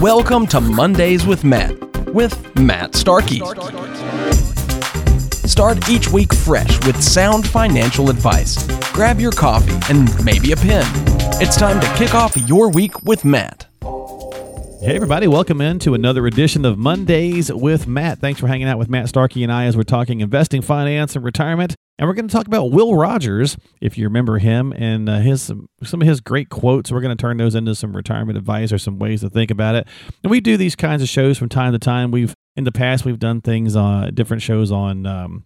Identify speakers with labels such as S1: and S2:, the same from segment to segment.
S1: Welcome to Mondays with Matt, with Matt Starkey. Start each week fresh with sound financial advice. Grab your coffee and maybe a pen. It's time to kick off your week with Matt.
S2: Hey, everybody, welcome in to another edition of Mondays with Matt. Thanks for hanging out with Matt Starkey and I as we're talking investing, finance, and retirement. And we're going to talk about Will Rogers, if you remember him, and uh, his some of his great quotes. We're going to turn those into some retirement advice or some ways to think about it. And we do these kinds of shows from time to time. We've in the past we've done things on different shows on um,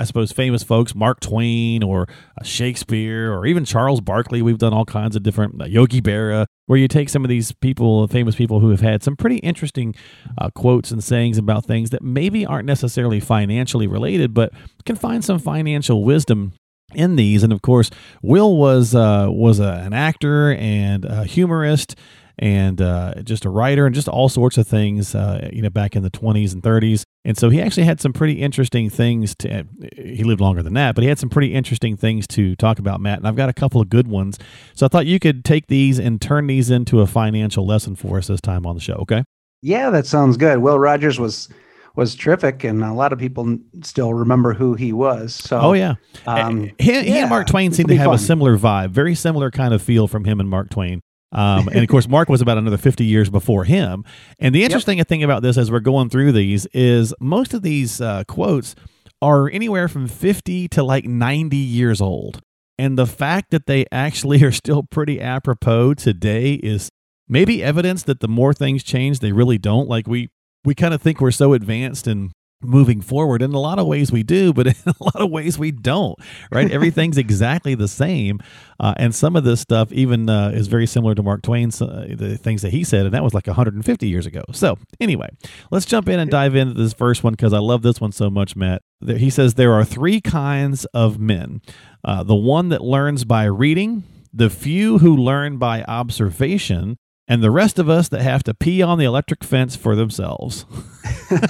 S2: I suppose famous folks, Mark Twain or uh, Shakespeare or even Charles Barkley. We've done all kinds of different uh, Yogi Berra, where you take some of these people, famous people who have had some pretty interesting uh, quotes and sayings about things that maybe aren't necessarily financially related, but can find some financial wisdom in these. And of course, Will was uh, was a, an actor and a humorist and uh, just a writer and just all sorts of things, uh, you know, back in the 20s and 30s. And so he actually had some pretty interesting things to, he lived longer than that, but he had some pretty interesting things to talk about, Matt. And I've got a couple of good ones. So I thought you could take these and turn these into a financial lesson for us this time on the show, okay?
S3: Yeah, that sounds good. Will Rogers was was terrific, and a lot of people still remember who he was. So,
S2: oh yeah, um, he, yeah, he, and Mark Twain seem to have fun. a similar vibe, very similar kind of feel from him and Mark Twain. Um, and of course, Mark was about another 50 years before him. And the interesting yep. thing about this as we're going through these is most of these uh, quotes are anywhere from 50 to like 90 years old. And the fact that they actually are still pretty apropos today is maybe evidence that the more things change, they really don't. Like we, we kind of think we're so advanced and moving forward. In a lot of ways, we do, but in a lot of ways, we don't. Right? Everything's exactly the same, uh, and some of this stuff even uh, is very similar to Mark Twain's uh, the things that he said, and that was like 150 years ago. So anyway, let's jump in and dive into this first one because I love this one so much, Matt. He says there are three kinds of men: uh, the one that learns by reading. The few who learn by observation, and the rest of us that have to pee on the electric fence for themselves. isn't,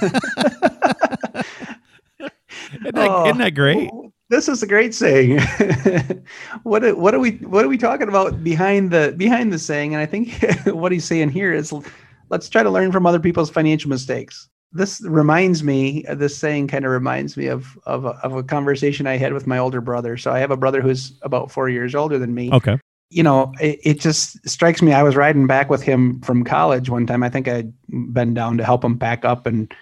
S2: that, oh, isn't that great?
S3: This is a great saying. what what are we what are we talking about behind the behind the saying? And I think what he's saying here is let's try to learn from other people's financial mistakes. This reminds me. This saying kind of reminds me of of a, of a conversation I had with my older brother. So I have a brother who's about four years older than me.
S2: Okay
S3: you know, it, it, just strikes me. I was riding back with him from college one time. I think I'd been down to help him pack up, and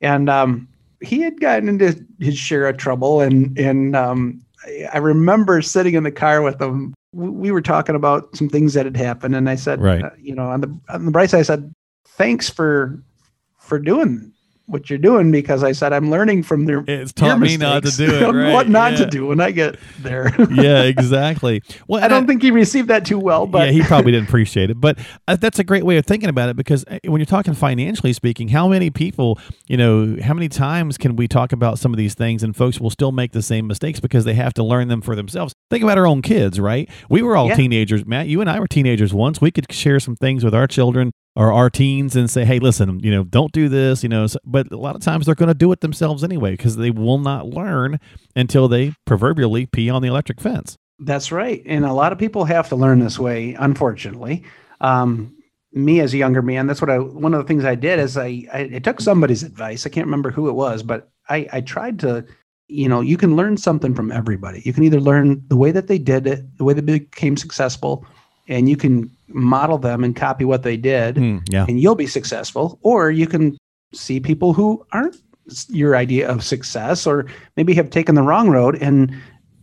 S3: and um, he had gotten into his share of trouble, and and um, I remember sitting in the car with him. We were talking about some things that had happened, and I said,
S2: right.
S3: Uh, you know, on the on the bright side, I said, thanks for for doing what you're doing because I said I'm learning from their.
S2: It's taught me not to do it. Right?
S3: what not yeah. to do when I get there.
S2: yeah, exactly.
S3: Well, I don't I, think he received that too well, but
S2: yeah, he probably didn't appreciate it. But uh, that's a great way of thinking about it because uh, when you're talking financially speaking, how many people, you know, how many times can we talk about some of these things and folks will still make the same mistakes because they have to learn them for themselves? Think about our own kids, right? We were all yeah. teenagers, Matt. You and I were teenagers once. We could share some things with our children or our teens and say, hey, listen, you know, don't do this, you know. But a lot of times they're going to do it themselves anyway because they will not learn until they proverbially pee on the electric fence.
S3: That's right. And a lot of people have to learn this way, unfortunately. Um, me as a younger man, that's what I, one of the things I did is I, I, I took somebody's advice. I can't remember who it was, but I, I tried to, you know, you can learn something from everybody. You can either learn the way that they did it, the way they became successful, and you can model them and copy what they did
S2: mm, yeah.
S3: and you'll be successful or you can see people who aren't your idea of success or maybe have taken the wrong road and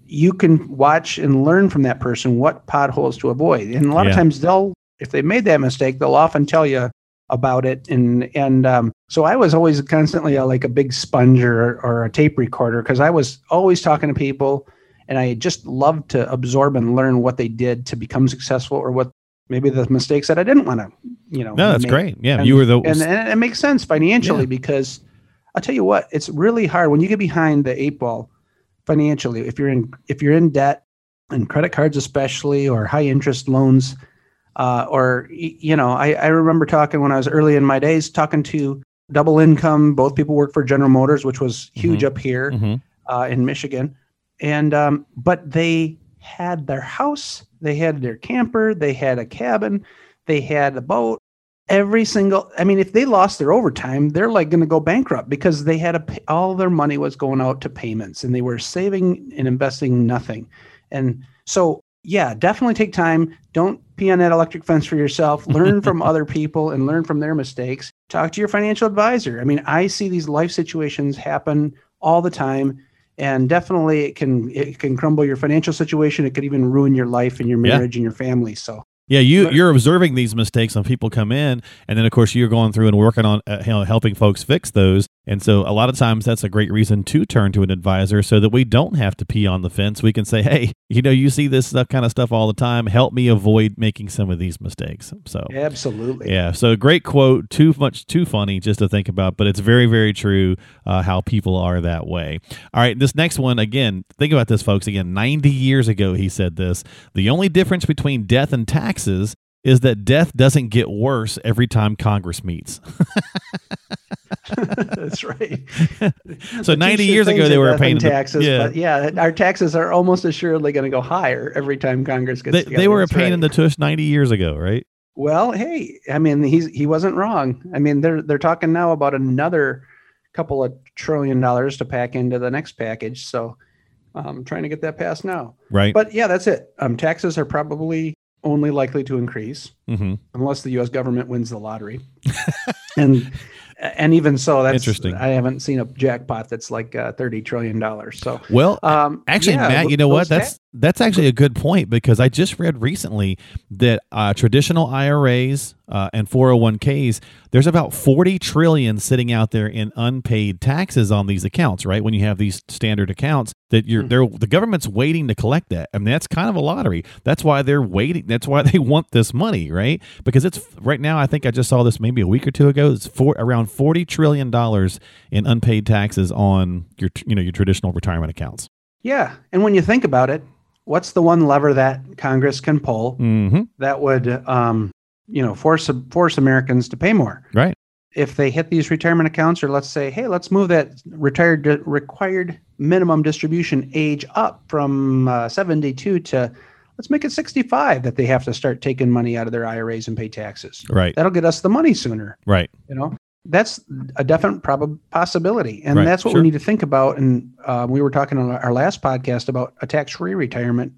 S3: you can watch and learn from that person what potholes to avoid and a lot yeah. of times they'll if they made that mistake they'll often tell you about it and and um, so i was always constantly a, like a big sponge or, or a tape recorder because i was always talking to people and i just loved to absorb and learn what they did to become successful or what maybe the mistakes that I didn't want to, you know.
S2: No, that's
S3: make.
S2: great. Yeah,
S3: and,
S2: you were the
S3: and, and, it makes sense financially yeah. because I'll tell you what, it's really hard when you get behind the eight ball financially. If you're in if you're in debt and credit cards especially or high interest loans, uh, or you know, I, I remember talking when I was early in my days talking to double income. Both people work for General Motors, which was huge mm-hmm. up here mm-hmm. uh, in Michigan, and um, but they had their house, they had their camper, they had a cabin, they had a boat, every single i mean if they lost their overtime they're like going to go bankrupt because they had a all their money was going out to payments and they were saving and investing nothing. And so yeah definitely take time. Don't pee on that electric fence for yourself. Learn from other people and learn from their mistakes. Talk to your financial advisor. I mean i see these life situations happen all the time and definitely it can it can crumble your financial situation it could even ruin your life and your marriage yeah. and your family so
S2: yeah, you you're observing these mistakes when people come in, and then of course you're going through and working on uh, you know, helping folks fix those. And so a lot of times that's a great reason to turn to an advisor so that we don't have to pee on the fence. We can say, hey, you know, you see this kind of stuff all the time. Help me avoid making some of these mistakes. So
S3: absolutely,
S2: yeah. So great quote. Too much, too funny just to think about, but it's very, very true uh, how people are that way. All right, this next one again. Think about this, folks. Again, 90 years ago he said this. The only difference between death and taxes is that death doesn't get worse every time Congress meets.
S3: That's right.
S2: so 90 years ago, they were paying
S3: taxes. The, yeah. But yeah, our taxes are almost assuredly going to go higher every time Congress gets
S2: they,
S3: together.
S2: They were That's a pain right. in the tush 90 years ago, right?
S3: Well, hey, I mean, he's he wasn't wrong. I mean, they're they're talking now about another couple of trillion dollars to pack into the next package. So I'm um, trying to get that passed now.
S2: Right.
S3: But yeah, that's it. Um, taxes are probably only likely to increase
S2: mm-hmm.
S3: unless the U.S. government wins the lottery. and and even so, that's
S2: interesting.
S3: I haven't seen a jackpot that's like uh, thirty trillion dollars. So
S2: well, um, actually, yeah, Matt, you know what? That's that's actually a good point because I just read recently that uh, traditional IRAs uh, and 401ks, there's about 40 trillion sitting out there in unpaid taxes on these accounts, right? When you have these standard accounts that you're mm. they're the government's waiting to collect that. I mean, that's kind of a lottery. That's why they're waiting. That's why they want this money, right? Because it's right now, I think I just saw this maybe a week or two ago. It's for around 40 trillion dollars in unpaid taxes on your you know your traditional retirement accounts.
S3: Yeah, and when you think about it, what's the one lever that Congress can pull
S2: mm-hmm.
S3: that would, um, you know, force force Americans to pay more?
S2: Right.
S3: If they hit these retirement accounts, or let's say, hey, let's move that retired required minimum distribution age up from uh, 72 to let's make it 65 that they have to start taking money out of their IRAs and pay taxes.
S2: Right.
S3: That'll get us the money sooner.
S2: Right.
S3: You know, that's a definite prob- possibility, and right. that's what sure. we need to think about. And uh, we were talking on our last podcast about a tax-free retirement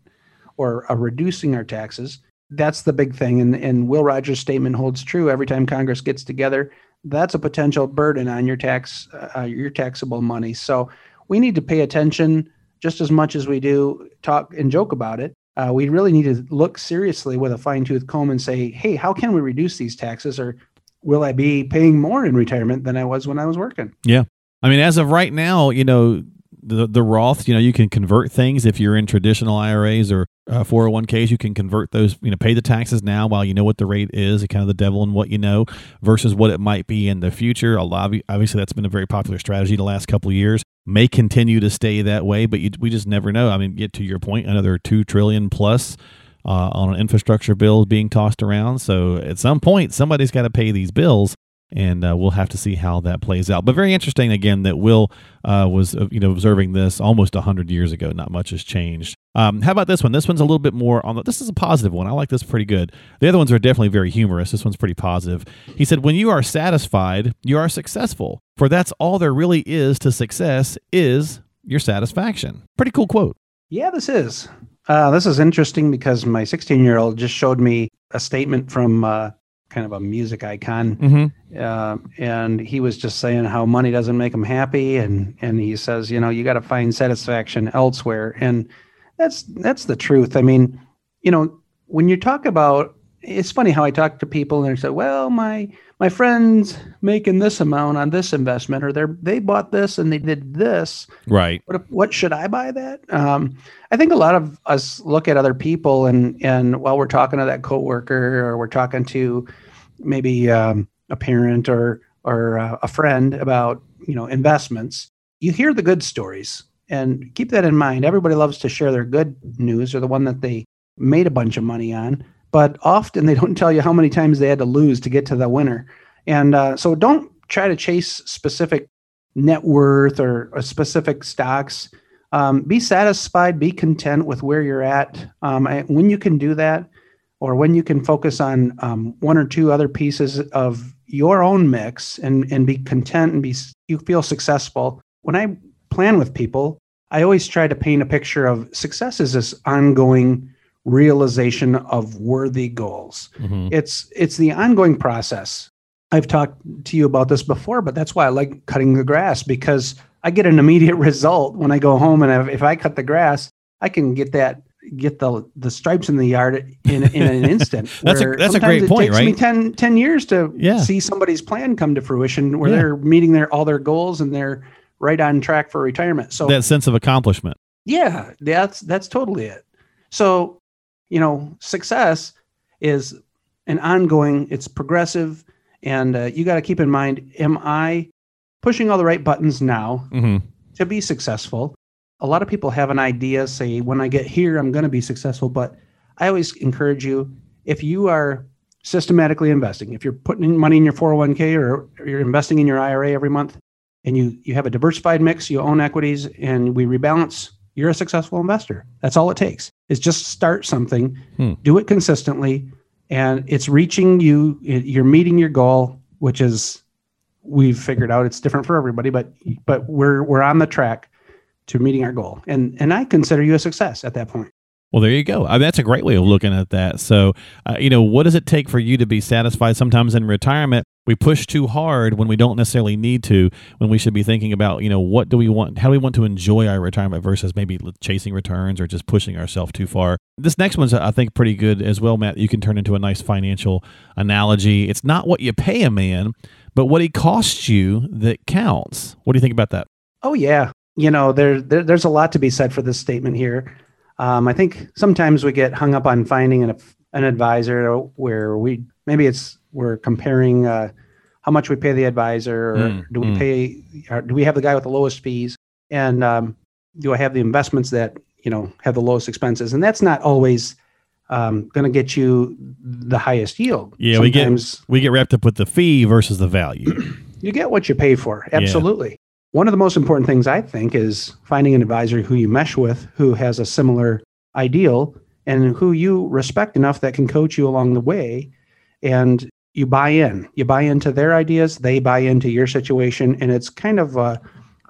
S3: or reducing our taxes. That's the big thing, and and Will Rogers' statement holds true. Every time Congress gets together, that's a potential burden on your tax uh, your taxable money. So we need to pay attention just as much as we do talk and joke about it. Uh, we really need to look seriously with a fine tooth comb and say, hey, how can we reduce these taxes or will I be paying more in retirement than I was when I was working?
S2: Yeah. I mean, as of right now, you know, the the Roth, you know, you can convert things if you're in traditional IRAs or uh, 401ks. You can convert those, you know, pay the taxes now while you know what the rate is, kind of the devil in what you know, versus what it might be in the future. A lot, of, obviously, that's been a very popular strategy the last couple of years. May continue to stay that way, but you, we just never know. I mean, get to your point, another two trillion plus uh, on an infrastructure bill being tossed around. So at some point, somebody's got to pay these bills, and uh, we'll have to see how that plays out. But very interesting again that Will uh, was uh, you know observing this almost hundred years ago. Not much has changed. Um, how about this one? This one's a little bit more on the. This is a positive one. I like this pretty good. The other ones are definitely very humorous. This one's pretty positive. He said, "When you are satisfied, you are successful. For that's all there really is to success is your satisfaction." Pretty cool quote.
S3: Yeah, this is. Uh, this is interesting because my 16 year old just showed me a statement from uh, kind of a music icon,
S2: mm-hmm.
S3: uh, and he was just saying how money doesn't make him happy, and and he says, you know, you got to find satisfaction elsewhere, and that's that's the truth. I mean, you know, when you talk about, it's funny how I talk to people and they say, well, my my friends making this amount on this investment or they they bought this and they did this.
S2: Right.
S3: What, what should i buy that? Um, i think a lot of us look at other people and and while we're talking to that coworker or we're talking to maybe um, a parent or or uh, a friend about you know investments you hear the good stories. And keep that in mind. Everybody loves to share their good news or the one that they made a bunch of money on but often they don't tell you how many times they had to lose to get to the winner. And uh, so don't try to chase specific net worth or, or specific stocks. Um, be satisfied, be content with where you're at. Um, I, when you can do that, or when you can focus on um, one or two other pieces of your own mix and, and be content and be you feel successful. When I plan with people, I always try to paint a picture of success as this ongoing realization of worthy goals. Mm-hmm. It's it's the ongoing process. I've talked to you about this before, but that's why I like cutting the grass because I get an immediate result when I go home and if I cut the grass, I can get that get the the stripes in the yard in, in an instant.
S2: that's a that's a great point,
S3: it takes
S2: right?
S3: Me 10, 10 years to yeah. see somebody's plan come to fruition where yeah. they're meeting their all their goals and they're right on track for retirement. So
S2: that sense of accomplishment.
S3: Yeah, that's that's totally it. So, you know, success is an ongoing. It's progressive, and uh, you got to keep in mind: Am I pushing all the right buttons now mm-hmm. to be successful? a lot of people have an idea, say, when I get here, I'm going to be successful. But I always encourage you if you are systematically investing, if you're putting money in your 401k or, or you're investing in your IRA every month, and you you have a diversified mix, you own equities, and we rebalance, you're a successful investor. That's all it takes. Is just start something, hmm. do it consistently, and it's reaching you. You're meeting your goal, which is we've figured out it's different for everybody, but but we're we're on the track to meeting our goal. And and I consider you a success at that point.
S2: Well, there you go. I mean, that's a great way of looking at that. So, uh, you know, what does it take for you to be satisfied? Sometimes in retirement, we push too hard when we don't necessarily need to. When we should be thinking about, you know, what do we want? How do we want to enjoy our retirement versus maybe chasing returns or just pushing ourselves too far? This next one's, I think, pretty good as well, Matt. You can turn into a nice financial analogy. It's not what you pay a man, but what he costs you that counts. What do you think about that?
S3: Oh yeah, you know, there, there, there's a lot to be said for this statement here. Um, I think sometimes we get hung up on finding an, an advisor where we maybe it's we're comparing uh, how much we pay the advisor, or mm, do we mm. pay, do we have the guy with the lowest fees, and um, do I have the investments that you know have the lowest expenses? And that's not always um, going to get you the highest yield.
S2: Yeah, Sometimes, we get we get wrapped up with the fee versus the value.
S3: you get what you pay for. Absolutely. One of the most important things I think is finding an advisor who you mesh with, who has a similar ideal, and who you respect enough that can coach you along the way. And you buy in. You buy into their ideas, they buy into your situation. And it's kind of, uh,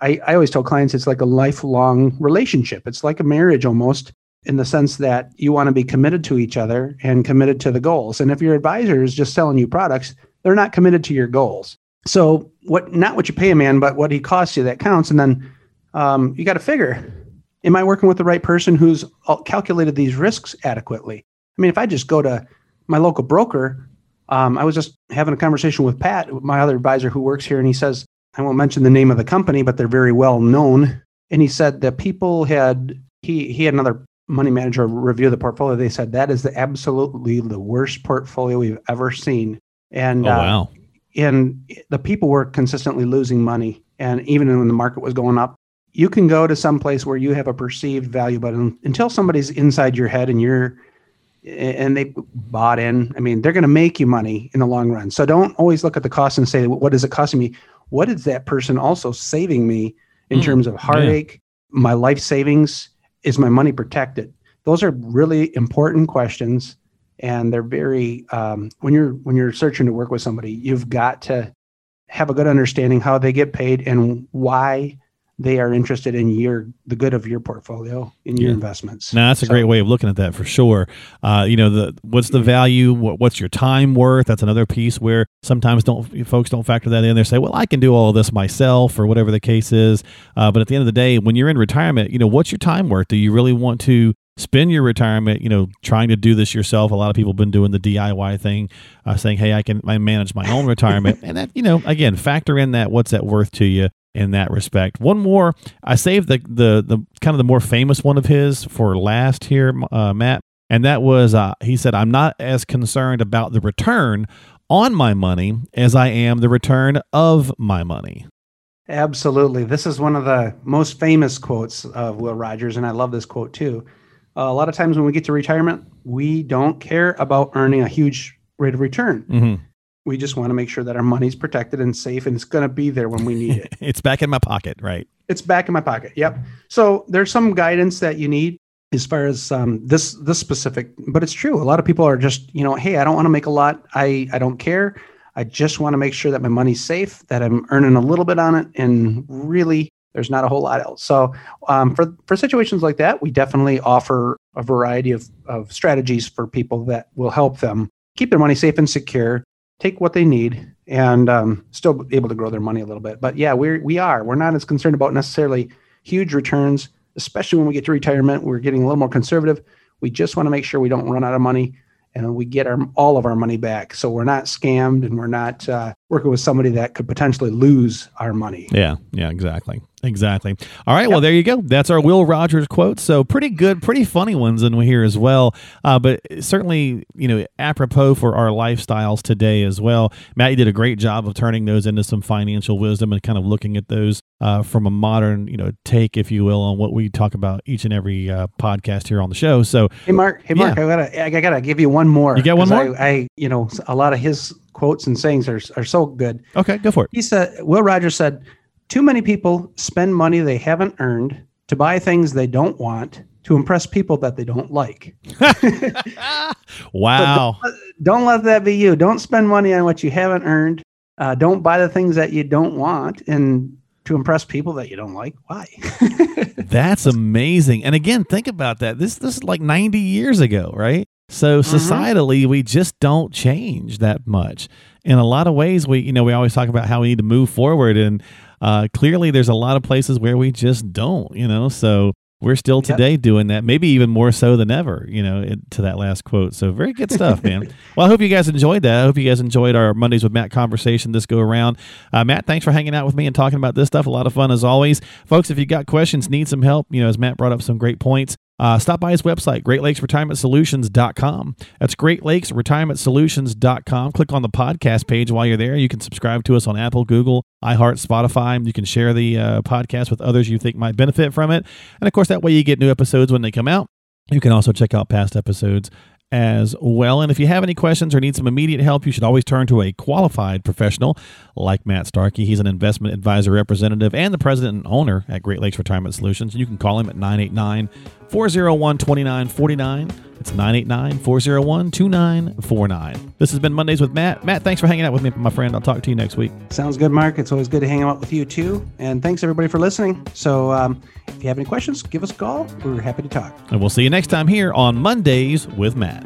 S3: I, I always tell clients it's like a lifelong relationship. It's like a marriage almost in the sense that you want to be committed to each other and committed to the goals. And if your advisor is just selling you products, they're not committed to your goals. So what not what you pay a man, but what he costs you that counts. And then um, you got to figure: Am I working with the right person who's calculated these risks adequately? I mean, if I just go to my local broker, um, I was just having a conversation with Pat, my other advisor who works here, and he says I won't mention the name of the company, but they're very well known. And he said that people had he he had another money manager review the portfolio. They said that is the absolutely the worst portfolio we've ever seen. And
S2: oh, wow. Uh,
S3: and the people were consistently losing money. And even when the market was going up, you can go to some place where you have a perceived value, but until somebody's inside your head and you're and they bought in, I mean, they're going to make you money in the long run. So don't always look at the cost and say, what is it costing me? What is that person also saving me in mm, terms of heartache? Yeah. My life savings? Is my money protected? Those are really important questions and they're very um, when you're when you're searching to work with somebody you've got to have a good understanding how they get paid and why they are interested in your the good of your portfolio in your yeah. investments.
S2: Now that's a so, great way of looking at that for sure. Uh, you know, the what's the value? What, what's your time worth? That's another piece where sometimes don't folks don't factor that in. They say, well, I can do all of this myself or whatever the case is. Uh, but at the end of the day, when you're in retirement, you know, what's your time worth? Do you really want to spend your retirement, you know, trying to do this yourself. A lot of people have been doing the DIY thing, uh, saying, "Hey, I can I manage my own retirement," and that, you know, again, factor in that what's that worth to you in that respect. One more, I saved the the the kind of the more famous one of his for last here, uh, Matt, and that was uh, he said, "I'm not as concerned about the return." On my money, as I am the return of my money.
S3: Absolutely. This is one of the most famous quotes of Will Rogers, and I love this quote too a lot of times when we get to retirement, we don't care about earning a huge rate of return. Mm-hmm. We just want to make sure that our money's protected and safe and it's going to be there when we need it.
S2: it's back in my pocket, right?
S3: It's back in my pocket. Yep. So there's some guidance that you need. as far as um, this this specific, but it's true. A lot of people are just you know, hey, I don't want to make a lot. I I don't care. I just want to make sure that my money's safe, that I'm earning a little bit on it, and really there's not a whole lot else. So um, for for situations like that, we definitely offer a variety of, of strategies for people that will help them keep their money safe and secure, take what they need, and um, still able to grow their money a little bit. But yeah, we we are. We're not as concerned about necessarily huge returns, especially when we get to retirement. We're getting a little more conservative. We just want to make sure we don't run out of money and we get our all of our money back. So we're not scammed and we're not uh, working with somebody that could potentially lose our money.
S2: Yeah, yeah, exactly. Exactly. All right. Yep. Well, there you go. That's our Will Rogers quote. So pretty good, pretty funny ones in here as well. Uh, but certainly, you know, apropos for our lifestyles today as well. Matt, you did a great job of turning those into some financial wisdom and kind of looking at those uh, from a modern, you know, take, if you will, on what we talk about each and every uh, podcast here on the show. So,
S3: hey, Mark. Hey, Mark. Yeah. I gotta, I gotta give you one more.
S2: You got one more.
S3: I, I, you know, a lot of his quotes and sayings are are so good.
S2: Okay, go for it.
S3: He said, Will Rogers said too many people spend money they haven't earned to buy things they don't want to impress people that they don't like.
S2: wow.
S3: Don't, don't, let that be you. Don't spend money on what you haven't earned. Uh, don't buy the things that you don't want and to impress people that you don't like. Why?
S2: That's amazing. And again, think about that. This this is like 90 years ago, right? So mm-hmm. societally, we just don't change that much. In a lot of ways, we you know we always talk about how we need to move forward, and uh, clearly, there's a lot of places where we just don't, you know. So we're still today yep. doing that, maybe even more so than ever, you know, it, to that last quote. So very good stuff, man. well, I hope you guys enjoyed that. I hope you guys enjoyed our Mondays with Matt conversation this go around. Uh, Matt, thanks for hanging out with me and talking about this stuff. A lot of fun as always. Folks, if you got questions, need some help, you know, as Matt brought up some great points, uh, stop by his website, greatlakesretirementsolutions.com. That's greatlakesretirementsolutions.com. Click on the podcast page while you're there. You can subscribe to us on Apple, Google, iHeart, Spotify. You can share the uh, podcast with others you think might benefit from it. And of course, that way you get new episodes when they come out. You can also check out past episodes as well. And if you have any questions or need some immediate help, you should always turn to a qualified professional like Matt Starkey. He's an investment advisor representative and the president and owner at Great Lakes Retirement Solutions. You can call him at 989 401 2949. It's 989 401 2949. This has been Mondays with Matt. Matt, thanks for hanging out with me, my friend. I'll talk to you next week.
S3: Sounds good, Mark. It's always good to hang out with you, too. And thanks, everybody, for listening. So um, if you have any questions, give us a call. We're happy to talk.
S2: And we'll see you next time here on Mondays with Matt.